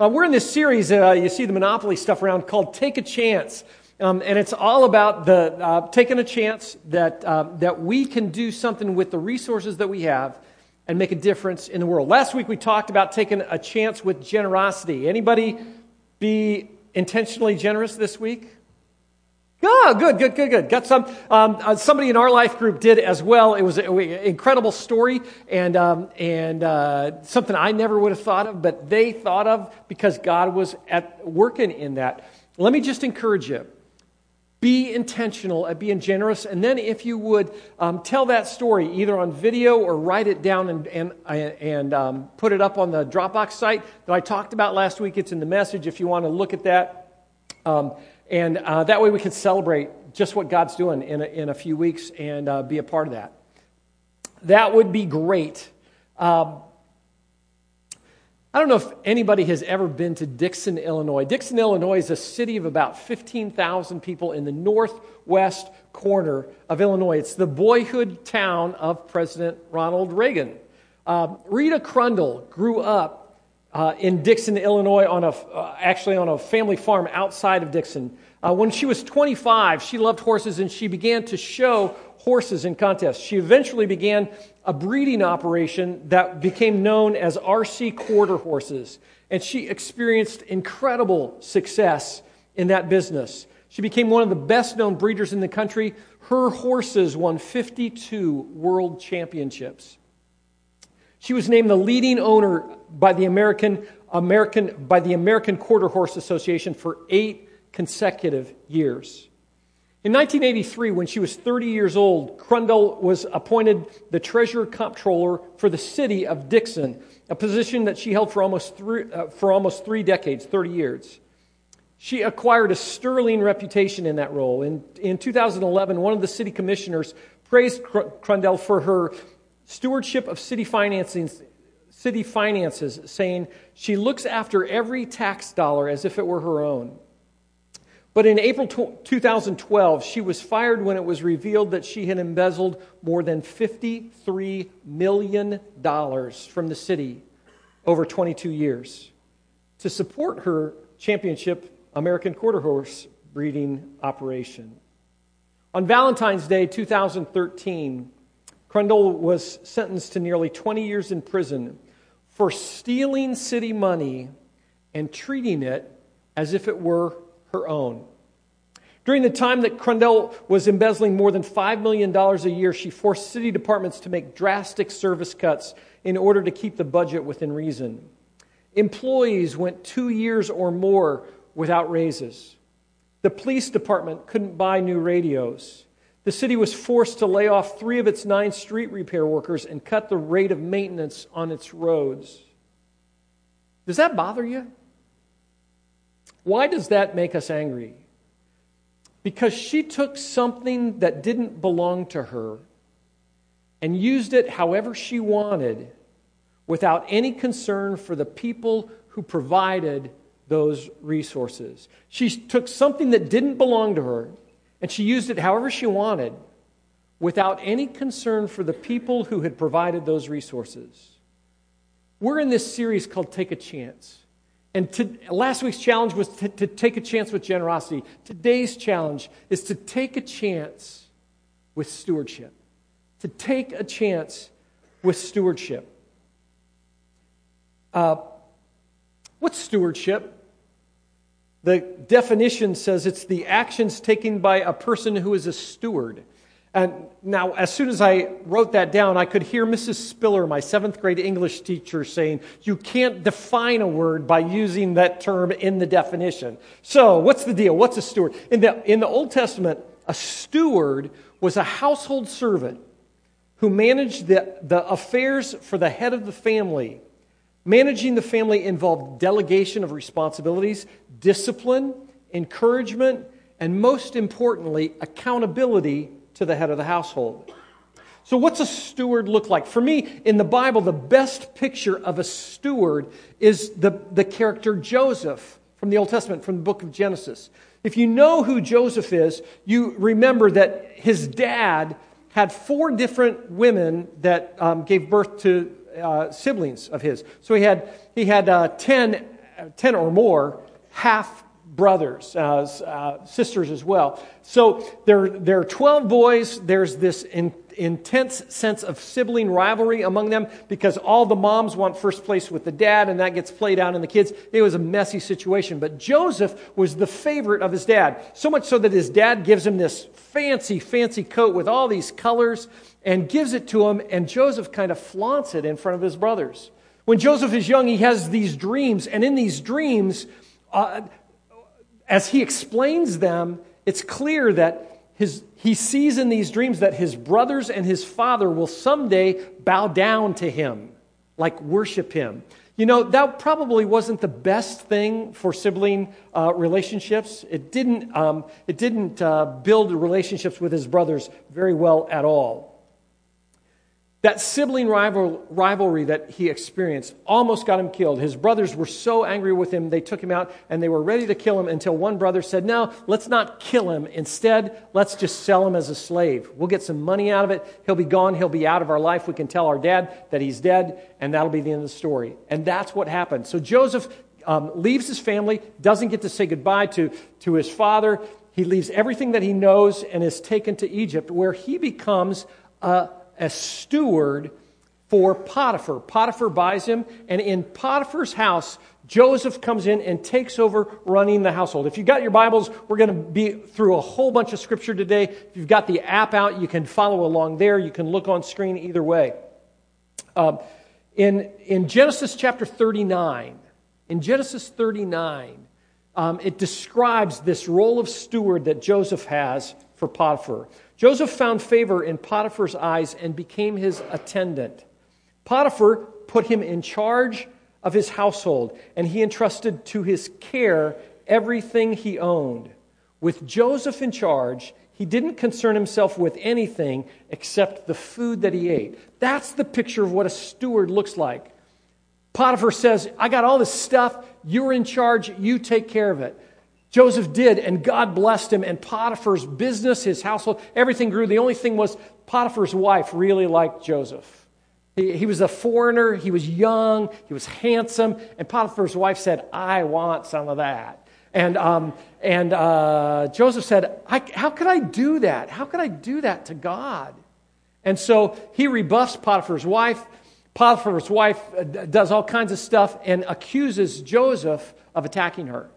Uh, we're in this series, uh, you see the Monopoly stuff around, called Take a Chance. Um, and it's all about the, uh, taking a chance that, uh, that we can do something with the resources that we have and make a difference in the world. Last week we talked about taking a chance with generosity. Anybody be intentionally generous this week? Oh, good, good, good, good. Got some. Um, uh, somebody in our life group did as well. It was an incredible story and, um, and uh, something I never would have thought of, but they thought of because God was at working in that. Let me just encourage you. Be intentional at being generous, and then if you would um, tell that story either on video or write it down and, and, and um, put it up on the Dropbox site that I talked about last week. It's in the message if you want to look at that. Um, and uh, that way we can celebrate just what God's doing in a, in a few weeks and uh, be a part of that. That would be great. Um, I don't know if anybody has ever been to Dixon, Illinois. Dixon, Illinois is a city of about 15,000 people in the northwest corner of Illinois. It's the boyhood town of President Ronald Reagan. Um, Rita Crundwell grew up uh, in Dixon, Illinois, on a, uh, actually on a family farm outside of Dixon. Uh, when she was 25, she loved horses and she began to show horses in contests. She eventually began a breeding operation that became known as RC Quarter Horses, and she experienced incredible success in that business. She became one of the best known breeders in the country. Her horses won 52 world championships. She was named the leading owner by the American, American, by the American Quarter Horse Association for eight consecutive years. In 1983, when she was 30 years old, Crundwell was appointed the treasurer comptroller for the city of Dixon, a position that she held for almost three, uh, for almost three decades, 30 years. She acquired a sterling reputation in that role. In, in 2011, one of the city commissioners praised Crundwell for her stewardship of city finances, city finances, saying she looks after every tax dollar as if it were her own. But in April 2012, she was fired when it was revealed that she had embezzled more than $53 million from the city over 22 years to support her championship American quarter horse breeding operation. On Valentine's Day 2013, Crundwell was sentenced to nearly 20 years in prison for stealing city money and treating it as if it were her own. During the time that Crundwell was embezzling more than $5 million a year, she forced city departments to make drastic service cuts in order to keep the budget within reason. Employees went two years or more without raises. The police department couldn't buy new radios. The city was forced to lay off three of its nine street repair workers and cut the rate of maintenance on its roads. Does that bother you? Why does that make us angry? Because she took something that didn't belong to her and used it however she wanted without any concern for the people who provided those resources. She took something that didn't belong to her and she used it however she wanted without any concern for the people who had provided those resources. We're in this series called Take a Chance. And to, last week's challenge was to, to take a chance with generosity. Today's challenge is to take a chance with stewardship. To take a chance with stewardship. Uh, what's stewardship? The definition says it's the actions taken by a person who is a steward. And now, as soon as I wrote that down, I could hear Mrs. Spiller, my seventh grade English teacher, saying, You can't define a word by using that term in the definition. So, what's the deal? What's a steward? In the, in the Old Testament, a steward was a household servant who managed the, the affairs for the head of the family Managing the family involved delegation of responsibilities, discipline, encouragement, and most importantly, accountability to the head of the household. So, what's a steward look like? For me, in the Bible, the best picture of a steward is the, the character Joseph from the Old Testament, from the book of Genesis. If you know who Joseph is, you remember that his dad had four different women that um, gave birth to uh, siblings of his. So he had, he had uh, 10 10 or more half brothers, uh, uh, sisters as well. So there, there are 12 boys. There's this in, intense sense of sibling rivalry among them because all the moms want first place with the dad, and that gets played out in the kids. It was a messy situation. But Joseph was the favorite of his dad, so much so that his dad gives him this fancy, fancy coat with all these colors and gives it to him, and Joseph kind of flaunts it in front of his brothers. When Joseph is young, he has these dreams, and in these dreams, uh, as he explains them, it's clear that his, he sees in these dreams that his brothers and his father will someday bow down to him, like worship him. You know, that probably wasn't the best thing for sibling uh, relationships. It didn't, um, it didn't uh, build relationships with his brothers very well at all. That sibling rival, rivalry that he experienced almost got him killed. His brothers were so angry with him, they took him out and they were ready to kill him until one brother said, No, let's not kill him. Instead, let's just sell him as a slave. We'll get some money out of it. He'll be gone. He'll be out of our life. We can tell our dad that he's dead, and that'll be the end of the story. And that's what happened. So Joseph um, leaves his family, doesn't get to say goodbye to, to his father. He leaves everything that he knows and is taken to Egypt, where he becomes a a steward for Potiphar. Potiphar buys him, and in Potiphar's house, Joseph comes in and takes over running the household. If you've got your Bibles, we're going to be through a whole bunch of scripture today. If you've got the app out, you can follow along there. You can look on screen either way. Um, in, in Genesis chapter 39, in Genesis 39, um, it describes this role of steward that Joseph has for Potiphar. Joseph found favor in Potiphar's eyes and became his attendant. Potiphar put him in charge of his household, and he entrusted to his care everything he owned. With Joseph in charge, he didn't concern himself with anything except the food that he ate. That's the picture of what a steward looks like. Potiphar says, I got all this stuff. You're in charge. You take care of it. Joseph did, and God blessed him, and Potiphar's business, his household, everything grew. The only thing was Potiphar's wife really liked Joseph. He, he was a foreigner, he was young, he was handsome, and Potiphar's wife said, I want some of that. And, um, and uh, Joseph said, How could I do that? How could I do that to God? And so he rebuffs Potiphar's wife. Potiphar's wife uh, does all kinds of stuff and accuses Joseph of attacking her.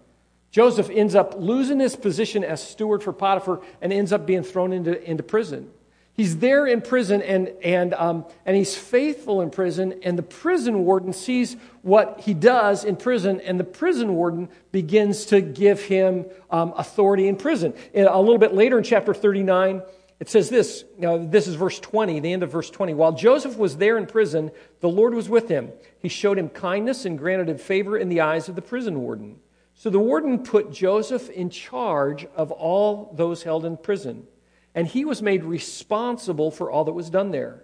Joseph ends up losing his position as steward for Potiphar and ends up being thrown into, into prison. He's there in prison and, and, um, and he's faithful in prison, and the prison warden sees what he does in prison, and the prison warden begins to give him um, authority in prison. And a little bit later in chapter 39, it says this you know, this is verse 20, the end of verse 20. While Joseph was there in prison, the Lord was with him. He showed him kindness and granted him favor in the eyes of the prison warden. So the warden put Joseph in charge of all those held in prison, and he was made responsible for all that was done there.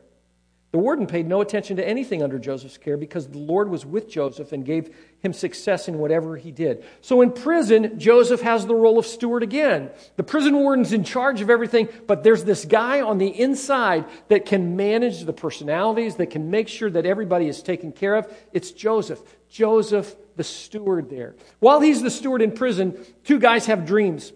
The warden paid no attention to anything under Joseph's care because the Lord was with Joseph and gave him success in whatever he did. So in prison, Joseph has the role of steward again. The prison warden's in charge of everything, but there's this guy on the inside that can manage the personalities, that can make sure that everybody is taken care of. It's Joseph. Joseph the steward there. While he's the steward in prison, two guys have dreams.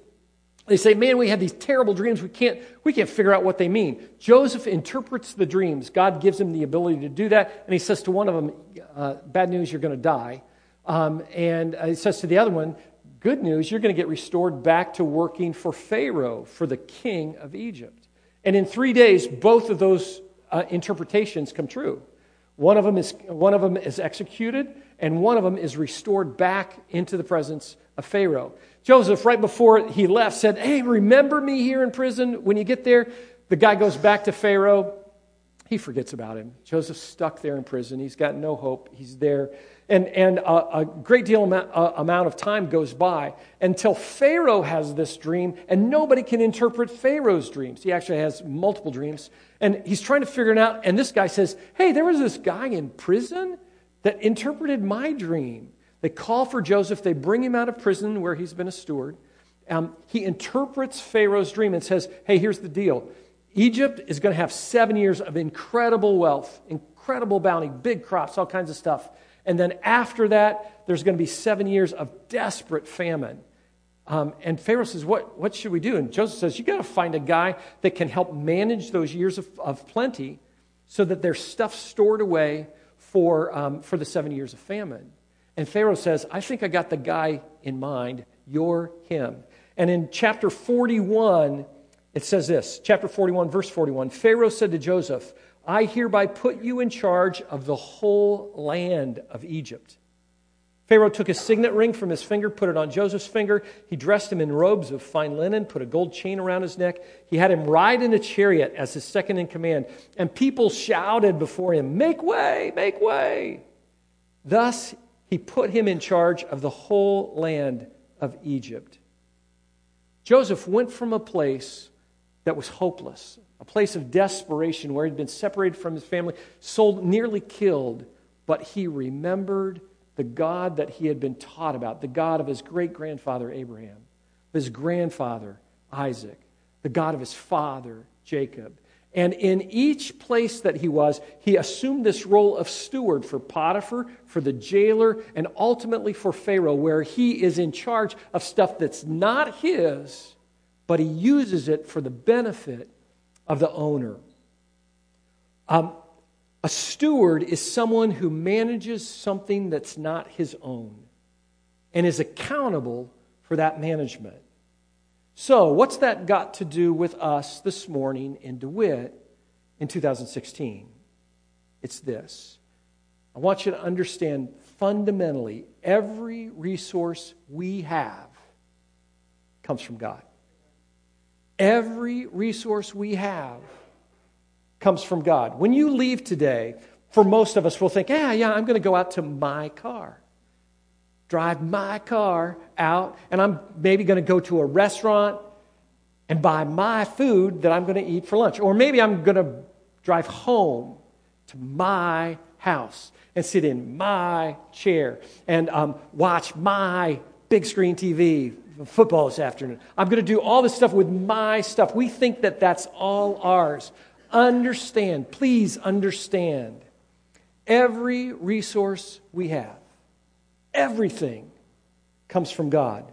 They say, Man, we had these terrible dreams. We can't, we can't figure out what they mean. Joseph interprets the dreams. God gives him the ability to do that. And he says to one of them, uh, Bad news, you're going to die. Um, and uh, he says to the other one, Good news, you're going to get restored back to working for Pharaoh, for the king of Egypt. And in three days, both of those uh, interpretations come true. One of them is, one of them is executed, and one of them is restored back into the presence of Pharaoh. Joseph, right before he left, said, Hey, remember me here in prison when you get there? The guy goes back to Pharaoh. He forgets about him. Joseph's stuck there in prison. He's got no hope. He's there. And, and a, a great deal amount, amount of time goes by until Pharaoh has this dream, and nobody can interpret Pharaoh's dreams. He actually has multiple dreams. And he's trying to figure it out. And this guy says, Hey, there was this guy in prison that interpreted my dream. They call for Joseph, they bring him out of prison where he's been a steward. Um, he interprets Pharaoh's dream and says, Hey, here's the deal Egypt is going to have seven years of incredible wealth, incredible bounty, big crops, all kinds of stuff. And then after that, there's going to be seven years of desperate famine. Um, and Pharaoh says, what, what should we do? And Joseph says, You got to find a guy that can help manage those years of, of plenty so that there's stuff stored away for, um, for the seven years of famine. And Pharaoh says, I think I got the guy in mind. You're him. And in chapter 41, it says this chapter 41, verse 41 Pharaoh said to Joseph, I hereby put you in charge of the whole land of Egypt. Pharaoh took his signet ring from his finger, put it on Joseph's finger. He dressed him in robes of fine linen, put a gold chain around his neck. He had him ride in a chariot as his second in command. And people shouted before him, Make way, make way. Thus, he put him in charge of the whole land of Egypt. Joseph went from a place that was hopeless, a place of desperation where he'd been separated from his family, sold, nearly killed, but he remembered the God that he had been taught about, the God of his great grandfather Abraham, of his grandfather Isaac, the God of his father Jacob. And in each place that he was, he assumed this role of steward for Potiphar, for the jailer, and ultimately for Pharaoh, where he is in charge of stuff that's not his, but he uses it for the benefit of the owner. Um, a steward is someone who manages something that's not his own and is accountable for that management. So, what's that got to do with us this morning in DeWitt in 2016? It's this. I want you to understand fundamentally every resource we have comes from God. Every resource we have comes from God. When you leave today, for most of us, we'll think, yeah, yeah, I'm going to go out to my car. Drive my car out, and I'm maybe going to go to a restaurant and buy my food that I'm going to eat for lunch. Or maybe I'm going to drive home to my house and sit in my chair and um, watch my big screen TV football this afternoon. I'm going to do all this stuff with my stuff. We think that that's all ours understand, please understand, every resource we have, everything comes from God.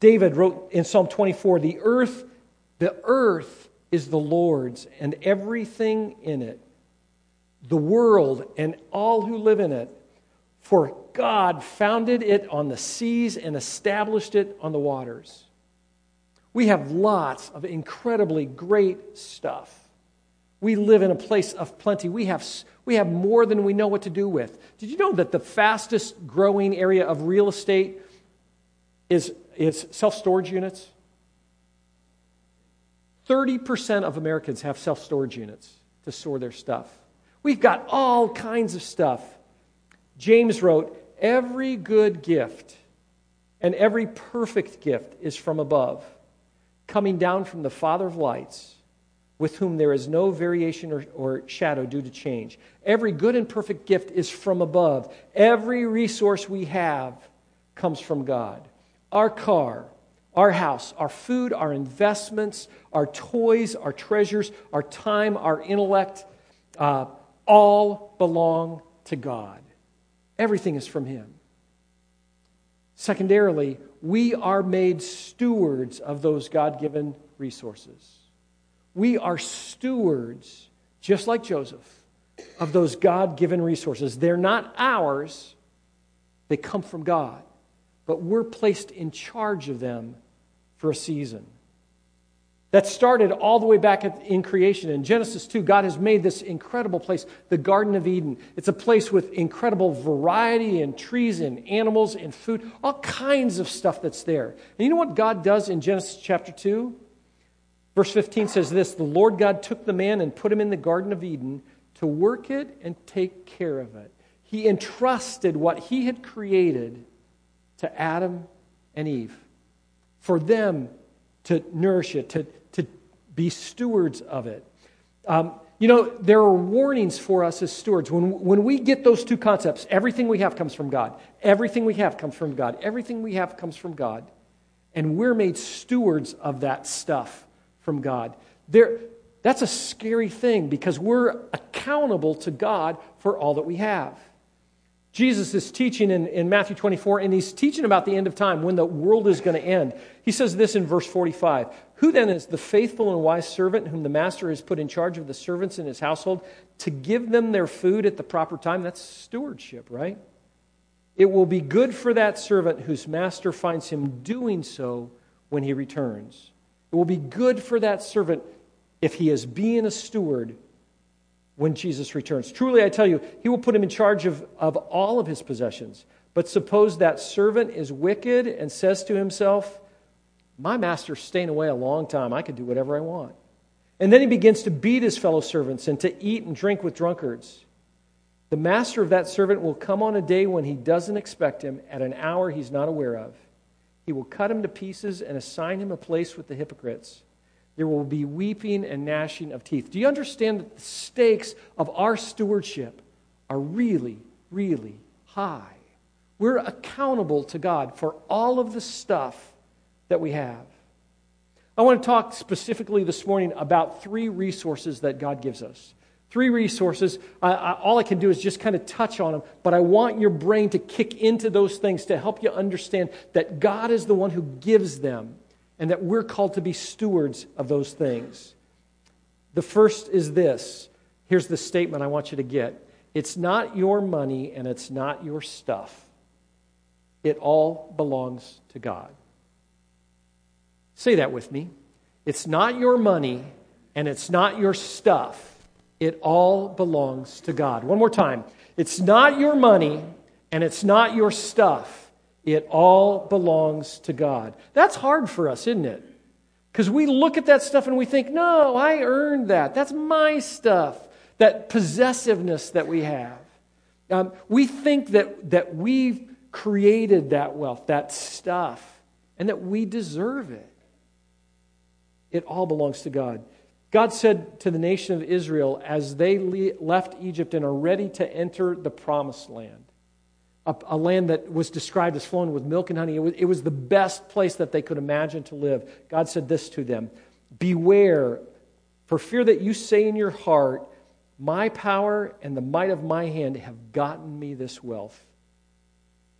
David wrote in Psalm 24, the earth, the earth is the Lord's and everything in it, the world and all who live in it. For God founded it on the seas and established it on the waters. We have lots of incredibly great stuff. We live in a place of plenty. We have, we have more than we know what to do with. Did you know that the fastest growing area of real estate is, is self storage units? 30% of Americans have self storage units to store their stuff. We've got all kinds of stuff. James wrote, Every good gift and every perfect gift is from above, coming down from the Father of lights with whom there is no variation or, or, shadow due to change. Every good and perfect gift is from above. Every resource we have comes from God. Our car, our house, our food, our investments, our toys, our treasures, our time, our intellect, uh, all belong to God. Everything is from Him. Secondarily, we are made stewards of those God given resources. We are stewards, just like Joseph, of those God given resources. They're not ours, they come from God, but we're placed in charge of them for a season. That started all the way back in creation. In Genesis 2, God has made this incredible place, the Garden of Eden. It's a place with incredible variety in trees and animals and food, all kinds of stuff that's there. And you know what God does in Genesis chapter 2? Verse 15 says this The Lord God took the man and put him in the Garden of Eden to work it and take care of it. He entrusted what he had created to Adam and Eve for them to nourish it, to, to be stewards of it. Um, you know, there are warnings for us as stewards. When, when we get those two concepts, everything we have comes from God. Everything we have comes from God. Everything we have comes from God. And we're made stewards of that stuff from God. There, that's a scary thing because we're accountable to God for all that we have. Jesus is teaching in, in Matthew 24, and he's teaching about the end of time, when the world is going to end. He says this in verse 45 Who then is the faithful and wise servant whom the master has put in charge of the servants in his household to give them their food at the proper time? That's stewardship, right? It will be good for that servant whose master finds him doing so when he returns. It will be good for that servant if he is being a steward when Jesus returns. Truly, I tell you, he will put him in charge of, of all of his possessions. But suppose that servant is wicked and says to himself, My master's staying away a long time. I can do whatever I want. And then he begins to beat his fellow servants and to eat and drink with drunkards. The master of that servant will come on a day when he doesn't expect him, at an hour he's not aware of. He will cut him to pieces and assign him a place with the hypocrites there will be weeping and gnashing of teeth. Do you understand that the stakes of our stewardship are really, really high? We're accountable to God for all of the stuff that we have. I want to talk specifically this morning about three resources that God gives us. Three resources. I, I, all I can do is just kind of touch on them, but I want your brain to kick into those things to help you understand that God is the one who gives them and that we're called to be stewards of those things. The first is this here's the statement I want you to get it's not your money and it's not your stuff, it all belongs to God. Say that with me. It's not your money and it's not your stuff. It all belongs to God. One more time. It's not your money and it's not your stuff. It all belongs to God. That's hard for us, isn't it? Because we look at that stuff and we think, no, I earned that. That's my stuff. That possessiveness that we have. Um, we think that, that we've created that wealth, that stuff, and that we deserve it. It all belongs to God. God said to the nation of Israel as they left Egypt and are ready to enter the promised land, a, a, land that was described as flowing with milk and honey. It was, it was the best place that they could imagine to live. God said this to them Beware, for fear that you say in your heart, My power and the might of my hand have gotten me this wealth.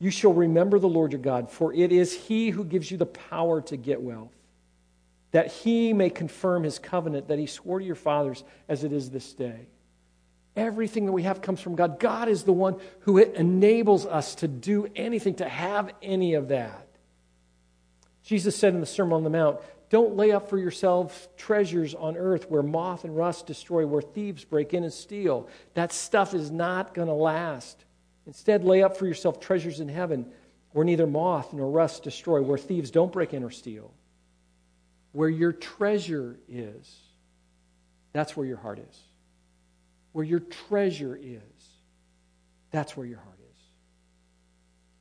You shall remember the Lord your God, for it is he who gives you the power to get wealth, that he may confirm his covenant that he swore to your fathers as it is this day. Everything that we have comes from God. God is the one who enables us to do anything, to have any of that. Jesus said in the Sermon on the Mount, Don't lay up for yourselves treasures on earth where moth and rust destroy, where thieves break in and steal. That stuff is not going to last. Instead, lay up for yourself treasures in heaven where neither moth nor rust destroy, where thieves don't break in or steal. Where your treasure is, that's where your heart is where your treasure is, that's where your heart is.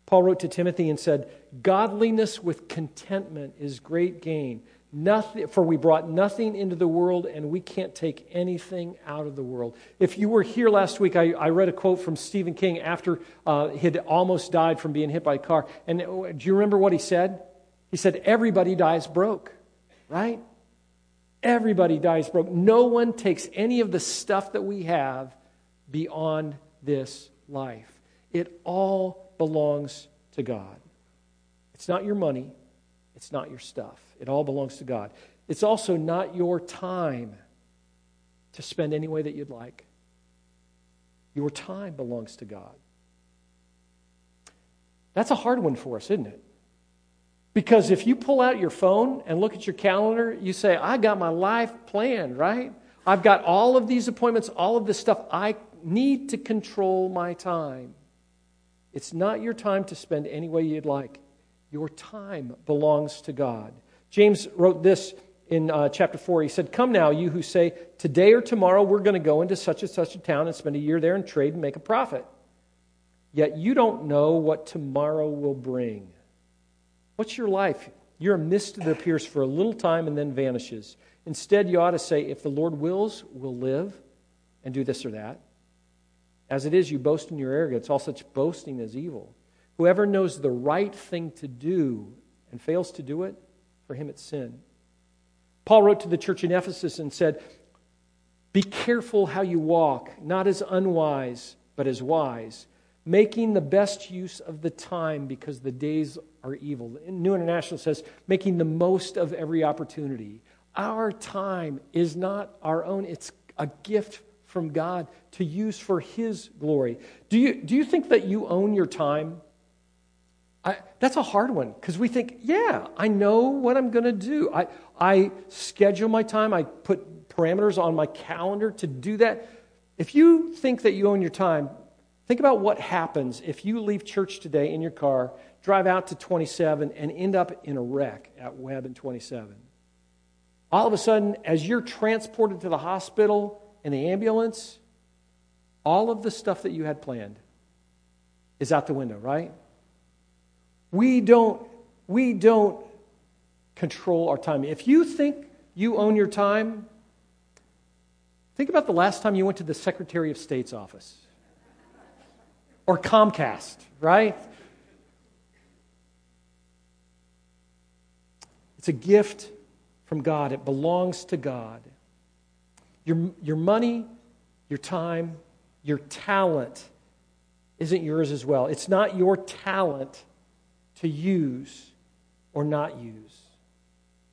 Paul wrote to Timothy and said, Godliness with contentment is great gain. Nothing, for we brought nothing into the world and we can't take anything out of the world. If you were here last week, I, I read a quote from Stephen King after uh, he had almost died from being hit by a car. And uh, do you remember what he said? He said, Everybody dies broke, right? Everybody dies broke. No one takes any of the stuff that we have beyond this life. It all belongs to God. It's not your money, it's not your stuff. It all belongs to God. It's also not your time to spend any way that you'd like. Your time belongs to God. That's a hard one for us, isn't it? Because if you pull out your phone and look at your calendar, you say, I got my life planned, right? I've got all of these appointments, all of this stuff. I need to control my time. It's not your time to spend any way you'd like. Your time belongs to God. James wrote this in uh, chapter 4. He said, Come now, you who say, Today or tomorrow we're going to go into such and such a town and spend a year there and trade and make a profit. Yet you don't know what tomorrow will bring. What's your life? You're a mist that appears for a little time and then vanishes. Instead, you ought to say, if the Lord wills, we'll live and do this or that. As it is, you boast in your arrogance. All such boasting is evil. Whoever knows the right thing to do and fails to do it, for him it's sin. Paul wrote to the church in Ephesus and said, Be careful how you walk, not as unwise, but as wise making the best use of the time because the days are evil. New International says, making the most of every opportunity. Our time is not our own, it's a gift from God to use for His glory. Do you, do you think that you own your time? I, that's a hard one because we think, yeah, I know what I'm going to do. I, I schedule my time, I put parameters on my calendar to do that. If you think that you own your time, think about what happens if you leave church today in your car, drive out to 27, and end up in a wreck at Webb and 27. All of a sudden, as you're transported to the hospital in the ambulance, all of the stuff that you had planned is out the window, right? We don't, we don't control our time. If you think you own your time, think about the last time you went to the Secretary of State's office or Comcast, right? It's a gift from God, it belongs to God. Your, your money, your time, your talent isn't yours as well. It's not your talent to use or not use.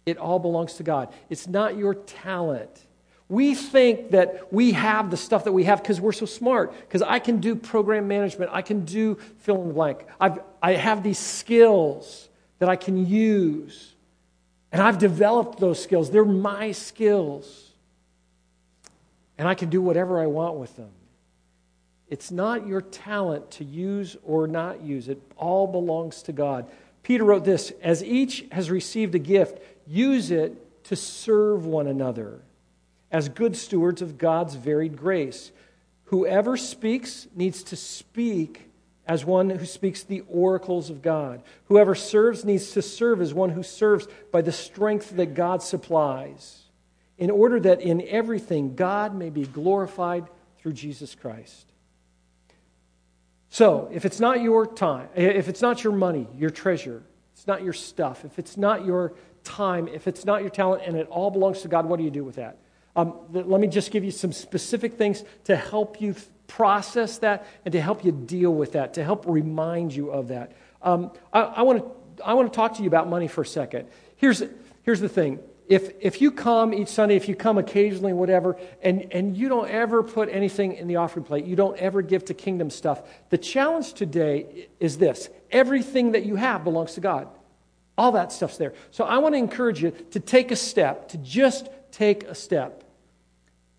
It all belongs to God. It's not your talent. We think that we have the stuff that we have because we're so smart, because I can do program management, I can do fill in the blank. I've, I have these skills that I can use, and I've developed those skills. They're my skills, and I can do whatever I want with them. It's not your talent to use or not use, it all belongs to God. Peter wrote this As each has received a gift, use it to serve one another as good stewards of God's varied grace. Whoever speaks needs to speak as one who speaks the oracles of God. Whoever serves needs to serve as one who serves by the strength that God supplies, in order that in everything God may be glorified through Jesus Christ. So, if it's not your time, if it's not your money, your treasure, it's not your stuff, if it's not your time, if it's not your talent, and it all belongs to God, what do you do with that? Um, let me just give you some specific things to help you process that and to help you deal with that, to help remind you of that. Um, I, want to I want to talk to you about money for a second. Here's, here's the thing if, if you come each Sunday, if you come occasionally, whatever, and, and you don't ever put anything in the offering plate, you don't ever give to kingdom stuff, the challenge today is this everything that you have belongs to God. All that stuff's there. So I want to encourage you to take a step, to just take a step,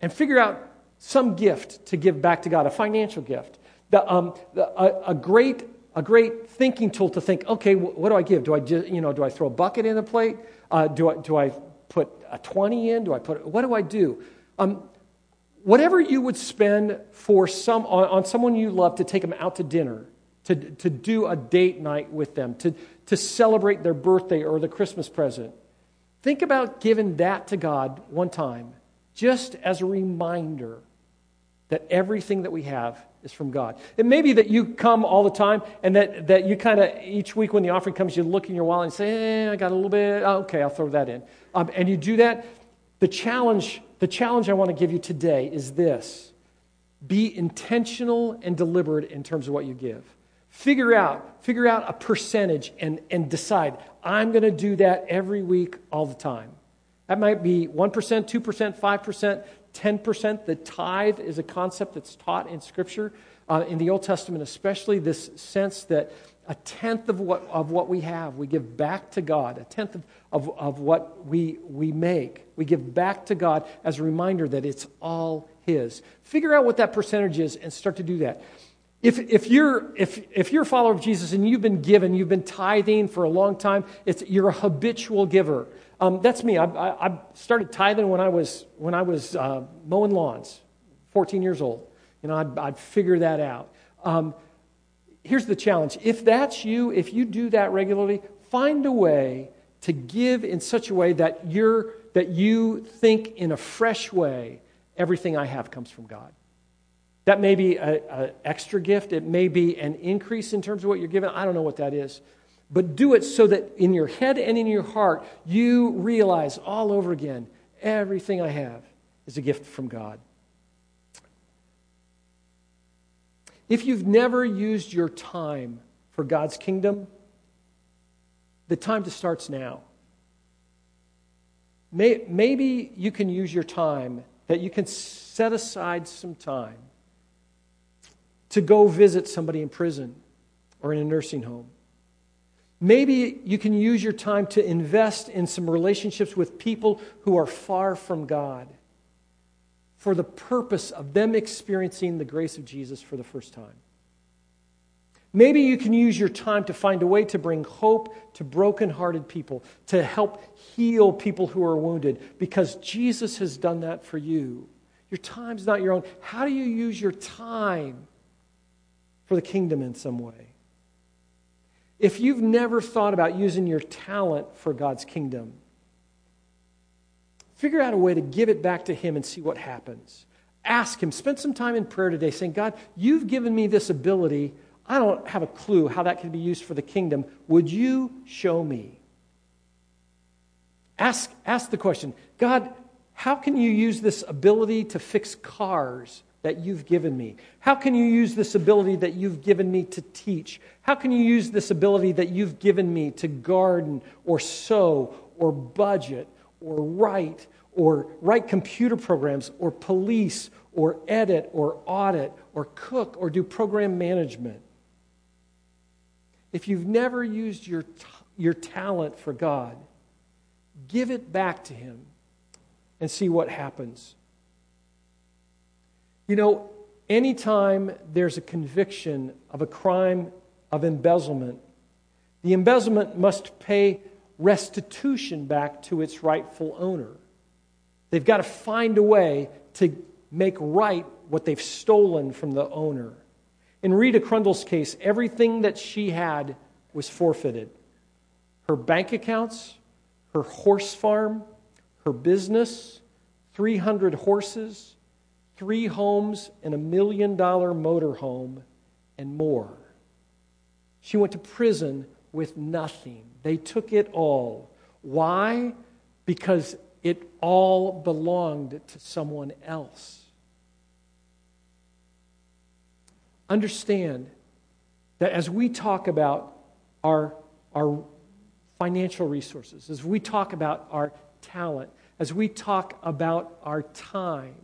and figure out some gift to give back to God, a financial gift. The, um, the, a, a, great, a great thinking tool to think, okay, what do I give? Do I, just, you know, do I throw a bucket in the plate? Uh, do, I, do I put a 20 in? Do I put, what do I do? Um, whatever you would spend for some, on, on, someone you love to take them out to dinner, to, to do a date night with them, to, to celebrate their birthday or the Christmas present, think about giving that to God one time, just as a reminder that everything that we have is from God. It may be that you come all the time and that, that you kind of, each week when the offering comes, you look in your wallet and say, eh, I got a little bit, oh, okay, I'll throw that in. Um, and you do that. The challenge, the challenge I want to give you today is this be intentional and deliberate in terms of what you give. Figure out, figure out a percentage and, and decide, I'm going to do that every week, all the time. That might be 1%, 2%, 5%, 10%. The tithe is a concept that's taught in Scripture, uh, in the Old Testament especially, this sense that a tenth of what, of what we have, we give back to God. A tenth of, of, of what we, we make, we give back to God as a reminder that it's all His. Figure out what that percentage is and start to do that. If, if, you're, if, if you're a follower of Jesus and you've been given, you've been tithing for a long time, it's, you're a habitual giver. Um, that's me. I, I, I, started tithing when I was, when I was uh, mowing lawns, 14 years old. You know, I'd, I'd figure that out. Um, here's the challenge if that's you, if you do that regularly, find a way to give in such a way that, you're, that you think in a fresh way everything I have comes from God. That may be an extra gift. It may be an increase in terms of what you're given. I don't know what that is. But do it so that in your head and in your heart, you realize all over again everything I have is a gift from God. If you've never used your time for God's kingdom, the time to start's now. Maybe you can use your time, that you can set aside some time to go visit somebody in prison or in a nursing home. Maybe you can use your time to invest in some relationships with people who are far from God for the purpose of them experiencing the grace of Jesus for the first time. Maybe you can use your time to find a way to bring hope to brokenhearted people, to help heal people who are wounded, because Jesus has done that for you. Your time's not your own. How do you use your time for the kingdom in some way? If you've never thought about using your talent for God's kingdom, figure out a way to give it back to Him and see what happens. Ask Him. Spend some time in prayer today saying, God, you've given me this ability. I don't have a clue how that can be used for the kingdom. Would you show me? Ask, ask the question God, how can you use this ability to fix cars that you've given me? How can you use this ability that you've given me to teach? How can you use this ability that you've given me to garden or sow or budget or write or write computer programs or police or edit or audit or cook or do program management? If you've never used your, your talent for God, give it back to Him and see what happens. You know, anytime there's a conviction of a crime of embezzlement, the embezzlement must pay restitution back to its rightful owner. They've got to find a way to make right what they've stolen from the owner. In Rita Crundwell's case, everything that she had was forfeited her bank accounts, her horse farm, her business, 300 horses, three homes and a million dollar motor home and more. She went to prison with nothing. They took it all. Why? Because it all belonged to someone else. Understand that as we talk about our, our financial resources, as we talk about our talent, as we talk about our time,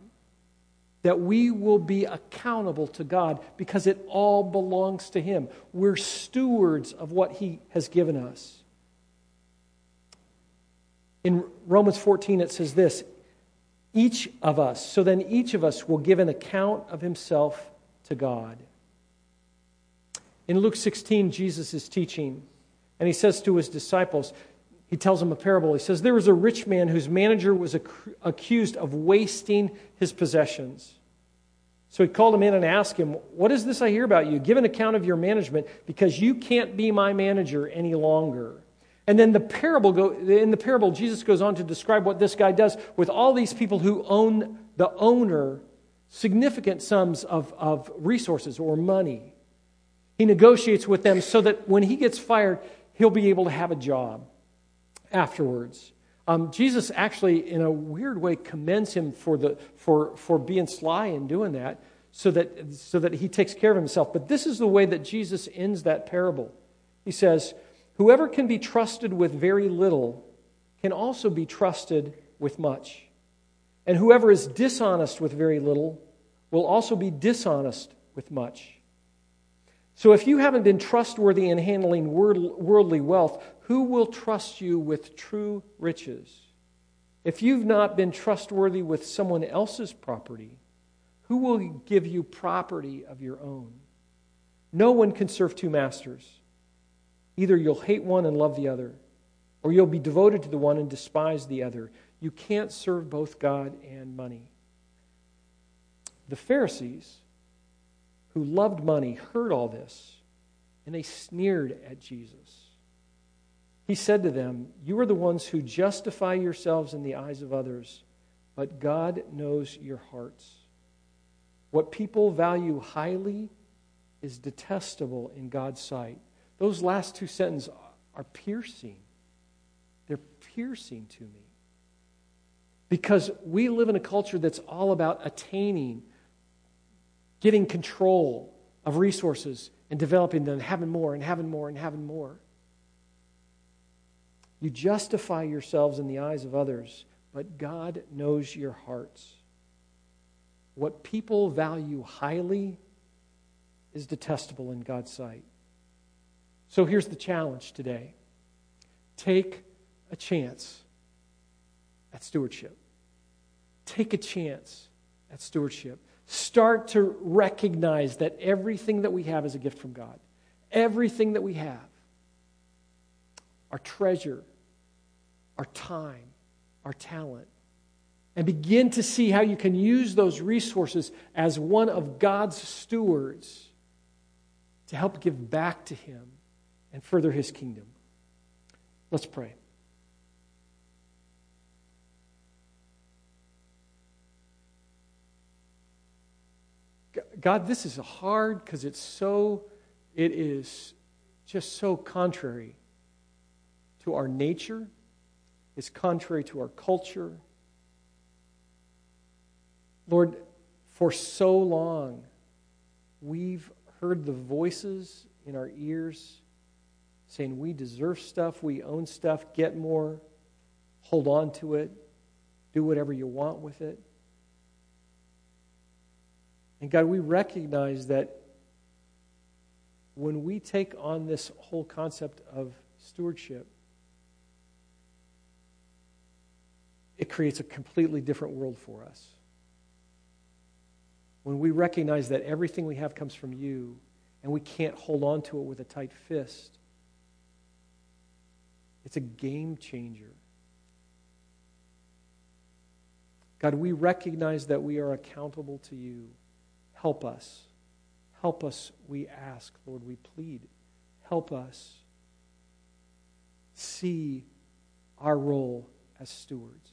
that we will be accountable to God because it all belongs to Him. We're stewards of what He has given us. In Romans 14, it says this each of us, so then each of us will give an account of himself to God. In Luke 16, Jesus is teaching, and he says to his disciples, he tells him a parable. He says, There was a rich man whose manager was ac- accused of wasting his possessions. So he called him in and asked him, What is this I hear about you? Give an account of your management because you can't be my manager any longer. And then the parable go, in the parable, Jesus goes on to describe what this guy does with all these people who own the owner significant sums of, of resources or money. He negotiates with them so that when he gets fired, he'll be able to have a job afterwards. Um, Jesus actually, in a weird way, commends him for, the, for, for being sly and doing that so, that so that he takes care of himself. But this is the way that Jesus ends that parable. He says, Whoever can be trusted with very little can also be trusted with much. And whoever is dishonest with very little will also be dishonest with much. So if you haven't been trustworthy in handling worldly wealth, who will trust you with true riches? If you've not been trustworthy with someone else's property, who will give you property of your own? No one can serve two masters. Either you'll hate one and love the other, or you'll be devoted to the one and despise the other. You can't serve both God and money. The Pharisees who loved money heard all this, and they sneered at Jesus. He said to them, You are the ones who justify yourselves in the eyes of others, but God knows your hearts. What people value highly is detestable in God's sight. Those last two sentences are piercing. They're piercing to me. Because we live in a culture that's all about attaining getting control of resources and developing them, having more and having more and having more. You justify yourselves in the eyes of others, but God knows your hearts. What people value highly is detestable in God's sight. So here's the challenge today take a chance at stewardship. Take a chance at stewardship. Start to recognize that everything that we have is a gift from God. Everything that we have our treasure, our time, our talent. And begin to see how you can use those resources as one of God's stewards to help give back to Him and further His kingdom. Let's pray. God, this is hard because it's so, it is just so contrary to our nature, is contrary to our culture. Lord, for so long, we've heard the voices in our ears saying we deserve stuff, we own stuff, get more, hold on to it, do whatever you want with it. And God, we recognize that when we take on this whole concept of stewardship, it creates a completely different world for us. When we recognize that everything we have comes from you and we can't hold on to it with a tight fist, it's a game changer. God, we recognize that we are accountable to you. Help us. Help us, we ask, Lord, we plead. Help us see our role as stewards.